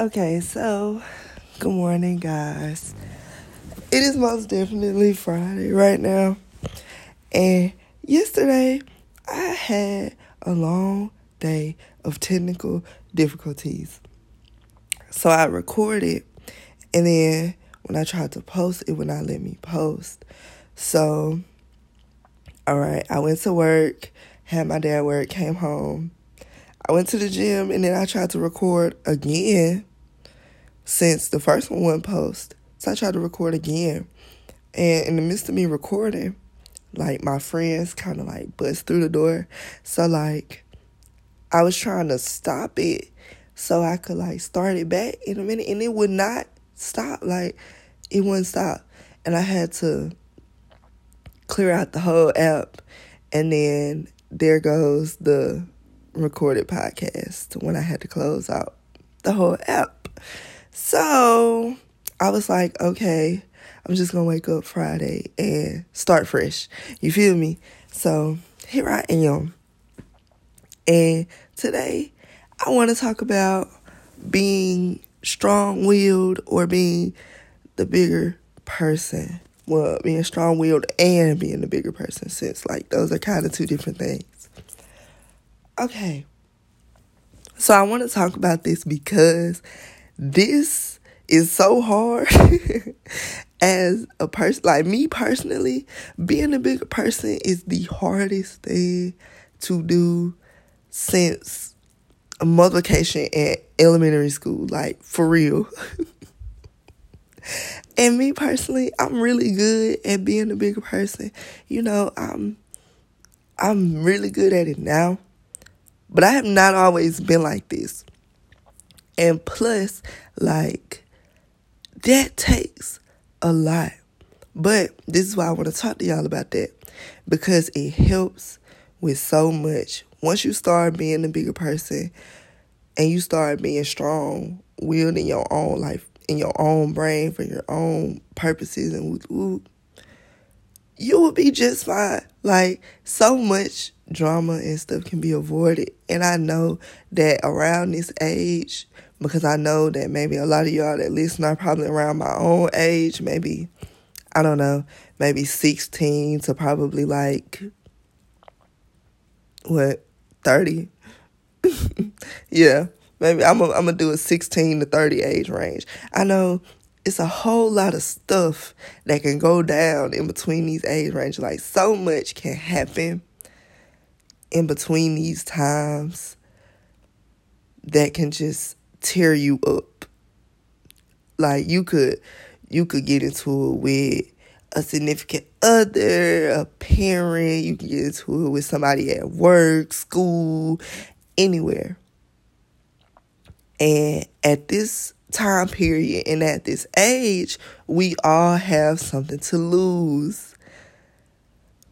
Okay, so good morning, guys. It is most definitely Friday right now. And yesterday, I had a long day of technical difficulties. So I recorded, and then when I tried to post, it would not let me post. So, all right, I went to work, had my dad work, came home. I went to the gym, and then I tried to record again since the first one went post. So I tried to record again. And in the midst of me recording, like my friends kind of like bust through the door. So like I was trying to stop it so I could like start it back in a minute and it would not stop. Like it wouldn't stop. And I had to clear out the whole app and then there goes the recorded podcast when I had to close out the whole app. So I was like, okay, I'm just gonna wake up Friday and start fresh. You feel me? So here I am. And today I want to talk about being strong willed or being the bigger person. Well, being strong willed and being the bigger person, since like those are kind of two different things. Okay. So I want to talk about this because this is so hard as a person like me personally being a bigger person is the hardest thing to do since multiplication at elementary school like for real. And me personally i'm really good at being a bigger person. You know i'm i'm really good at it now but i have not always been like this and plus, like, that takes a lot. But this is why I want to talk to y'all about that because it helps with so much. Once you start being a bigger person and you start being strong, wielding your own life in your own brain for your own purposes and you will be just fine. Like so much drama and stuff can be avoided. And I know that around this age, because I know that maybe a lot of y'all that listen are probably around my own age, maybe, I don't know, maybe 16 to probably like, what, 30? yeah, maybe I'm going to do a 16 to 30 age range. I know it's a whole lot of stuff that can go down in between these age ranges. Like, so much can happen in between these times that can just tear you up. Like you could you could get into it with a significant other, a parent, you can get into it with somebody at work, school, anywhere. And at this time period and at this age, we all have something to lose.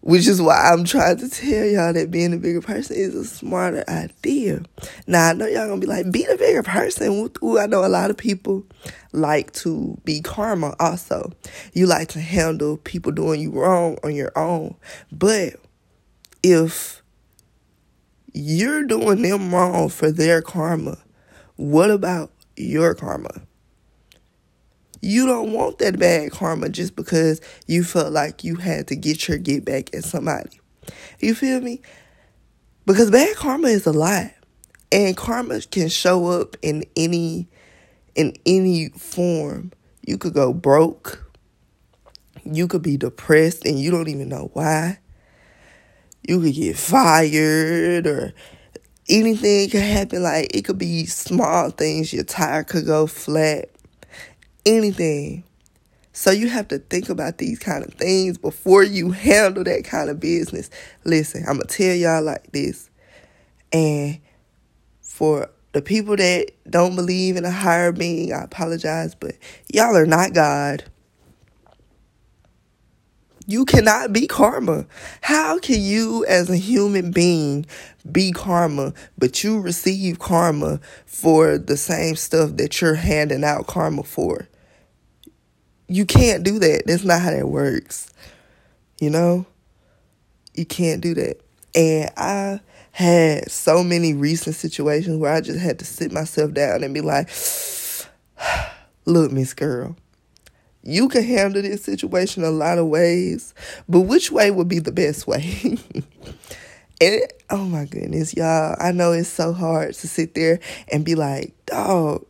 Which is why I'm trying to tell y'all that being a bigger person is a smarter idea. Now, I know y'all gonna be like, be the bigger person. Ooh, I know a lot of people like to be karma also. You like to handle people doing you wrong on your own. But if you're doing them wrong for their karma, what about your karma? You don't want that bad karma just because you felt like you had to get your get back at somebody. You feel me? Because bad karma is a lot. And karma can show up in any in any form. You could go broke. You could be depressed and you don't even know why. You could get fired or anything could happen. Like it could be small things. Your tire could go flat anything. So you have to think about these kind of things before you handle that kind of business. Listen, I'm to tell y'all like this. And for the people that don't believe in a higher being, I apologize, but y'all are not God. You cannot be karma. How can you, as a human being, be karma, but you receive karma for the same stuff that you're handing out karma for? You can't do that. That's not how that works. You know? You can't do that. And I had so many recent situations where I just had to sit myself down and be like, Look, Miss Girl, you can handle this situation a lot of ways, but which way would be the best way? and oh my goodness, y'all, I know it's so hard to sit there and be like, dog,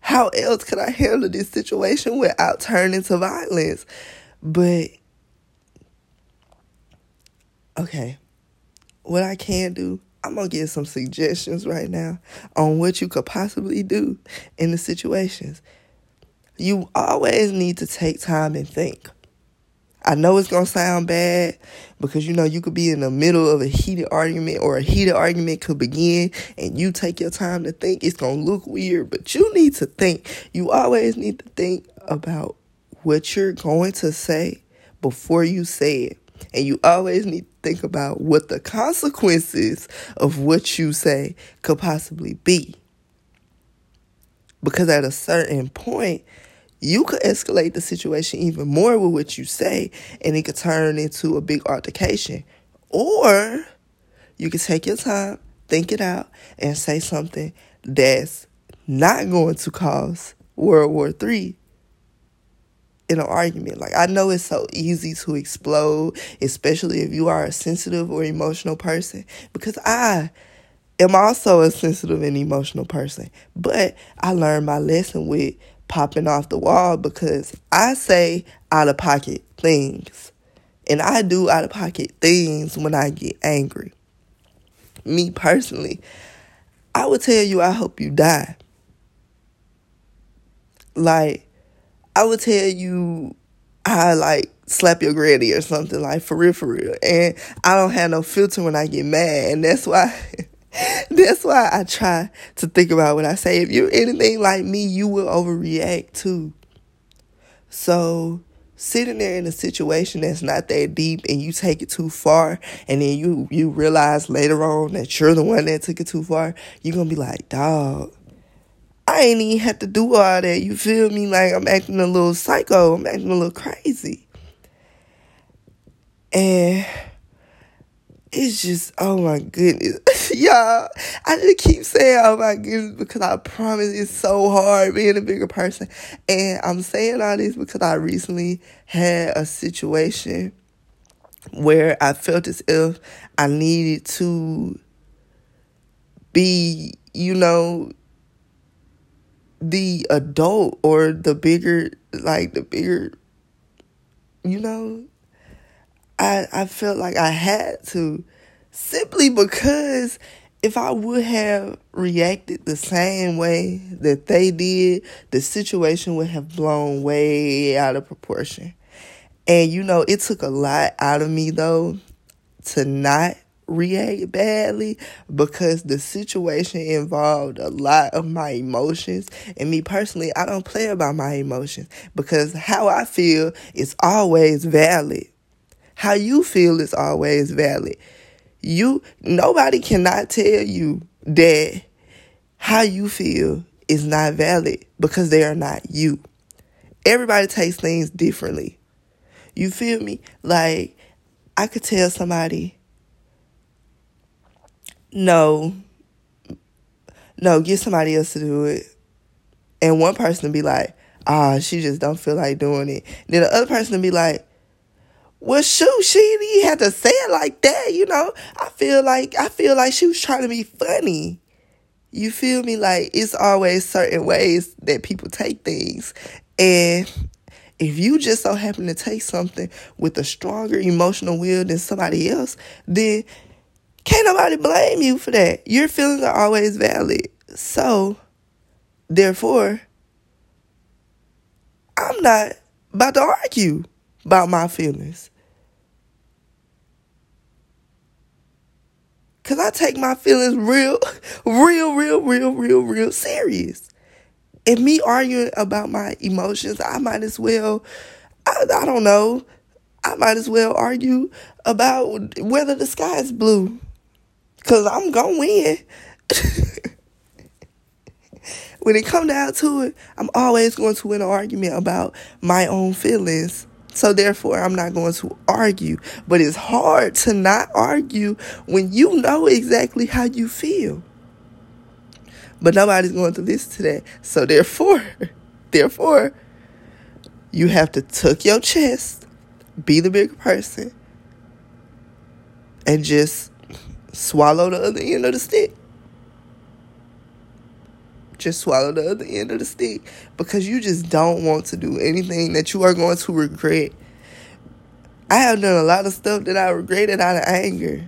how else could I handle this situation without turning to violence? But okay, what I can do, I'm gonna give some suggestions right now on what you could possibly do in the situations. You always need to take time and think. I know it's gonna sound bad because you know you could be in the middle of a heated argument or a heated argument could begin and you take your time to think. It's gonna look weird, but you need to think. You always need to think about what you're going to say before you say it. And you always need to think about what the consequences of what you say could possibly be. Because at a certain point, you could escalate the situation even more with what you say, and it could turn into a big altercation. Or you could take your time, think it out, and say something that's not going to cause World War III in an argument. Like, I know it's so easy to explode, especially if you are a sensitive or emotional person, because I am also a sensitive and emotional person. But I learned my lesson with popping off the wall because I say out of pocket things. And I do out of pocket things when I get angry. Me personally, I would tell you I hope you die. Like, I would tell you I like slap your granny or something like for real for real. And I don't have no filter when I get mad. And that's why That's why I try to think about what I say. If you're anything like me, you will overreact too. So sitting there in a situation that's not that deep and you take it too far and then you you realize later on that you're the one that took it too far, you're gonna be like, dog, I ain't even have to do all that. You feel me? Like I'm acting a little psycho, I'm acting a little crazy. And it's just oh my goodness. Y'all i just keep saying oh my goodness because i promise it's so hard being a bigger person. And i'm saying all this because i recently had a situation where i felt as if i needed to be you know the adult or the bigger like the bigger you know I I felt like I had to simply because if I would have reacted the same way that they did, the situation would have blown way out of proportion. And you know, it took a lot out of me though to not react badly because the situation involved a lot of my emotions. And me personally, I don't play about my emotions because how I feel is always valid. How you feel is always valid. You nobody cannot tell you that how you feel is not valid because they are not you. Everybody takes things differently. You feel me? Like I could tell somebody no no, get somebody else to do it. And one person be like, ah, she just don't feel like doing it. Then the other person be like, well, shoot, she didn't have to say it like that, you know. I feel like I feel like she was trying to be funny. You feel me? Like it's always certain ways that people take things. And if you just so happen to take something with a stronger emotional will than somebody else, then can't nobody blame you for that. Your feelings are always valid. So, therefore, I'm not about to argue about my feelings. Cause I take my feelings real, real, real, real, real, real serious. And me arguing about my emotions, I might as well, I, I don't know, I might as well argue about whether the sky is blue. Cause I'm gonna win. when it come down to it, I'm always going to win an argument about my own feelings. So therefore, I'm not going to argue. But it's hard to not argue when you know exactly how you feel. But nobody's going to listen to that. So therefore, therefore, you have to tuck your chest, be the bigger person, and just swallow the other end of the stick. Just swallow the other end of the stick because you just don't want to do anything that you are going to regret. I have done a lot of stuff that I regretted out of anger.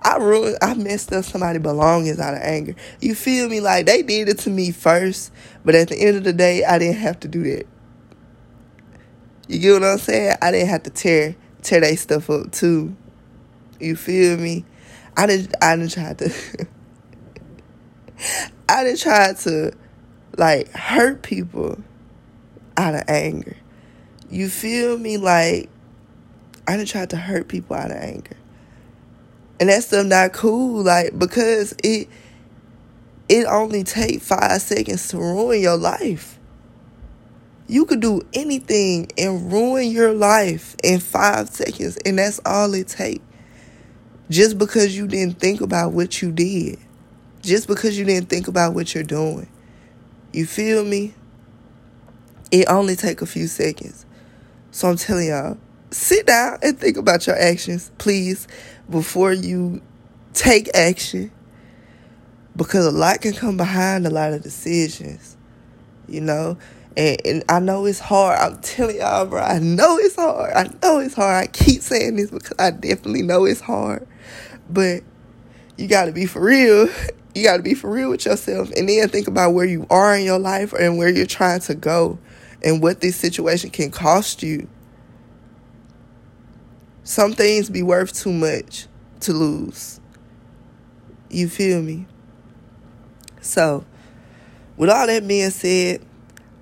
I ruined, I messed up somebody' belongings out of anger. You feel me? Like they did it to me first, but at the end of the day, I didn't have to do that. You get what I'm saying? I didn't have to tear tear that stuff up too. You feel me? I didn't. I didn't try to. I didn't try to like hurt people out of anger. You feel me? Like I didn't try to hurt people out of anger. And that stuff not cool, like because it it only take five seconds to ruin your life. You could do anything and ruin your life in five seconds, and that's all it takes. Just because you didn't think about what you did. Just because you didn't think about what you're doing. You feel me? It only take a few seconds. So I'm telling y'all, sit down and think about your actions, please, before you take action. Because a lot can come behind a lot of decisions, you know? And, and I know it's hard. I'm telling y'all, bro, I know it's hard. I know it's hard. I keep saying this because I definitely know it's hard. But you got to be for real. You got to be for real with yourself and then think about where you are in your life and where you're trying to go and what this situation can cost you. Some things be worth too much to lose. You feel me? So, with all that being said,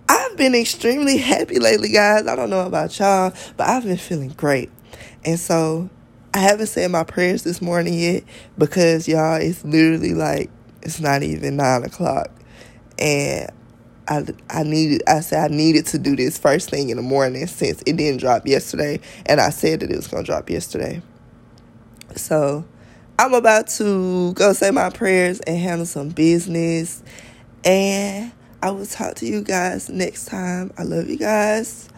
I've been extremely happy lately, guys. I don't know about y'all, but I've been feeling great. And so, I haven't said my prayers this morning yet because, y'all, it's literally like, it's not even nine o'clock. And I I needed I said I needed to do this first thing in the morning since it didn't drop yesterday and I said that it was gonna drop yesterday. So I'm about to go say my prayers and handle some business and I will talk to you guys next time. I love you guys.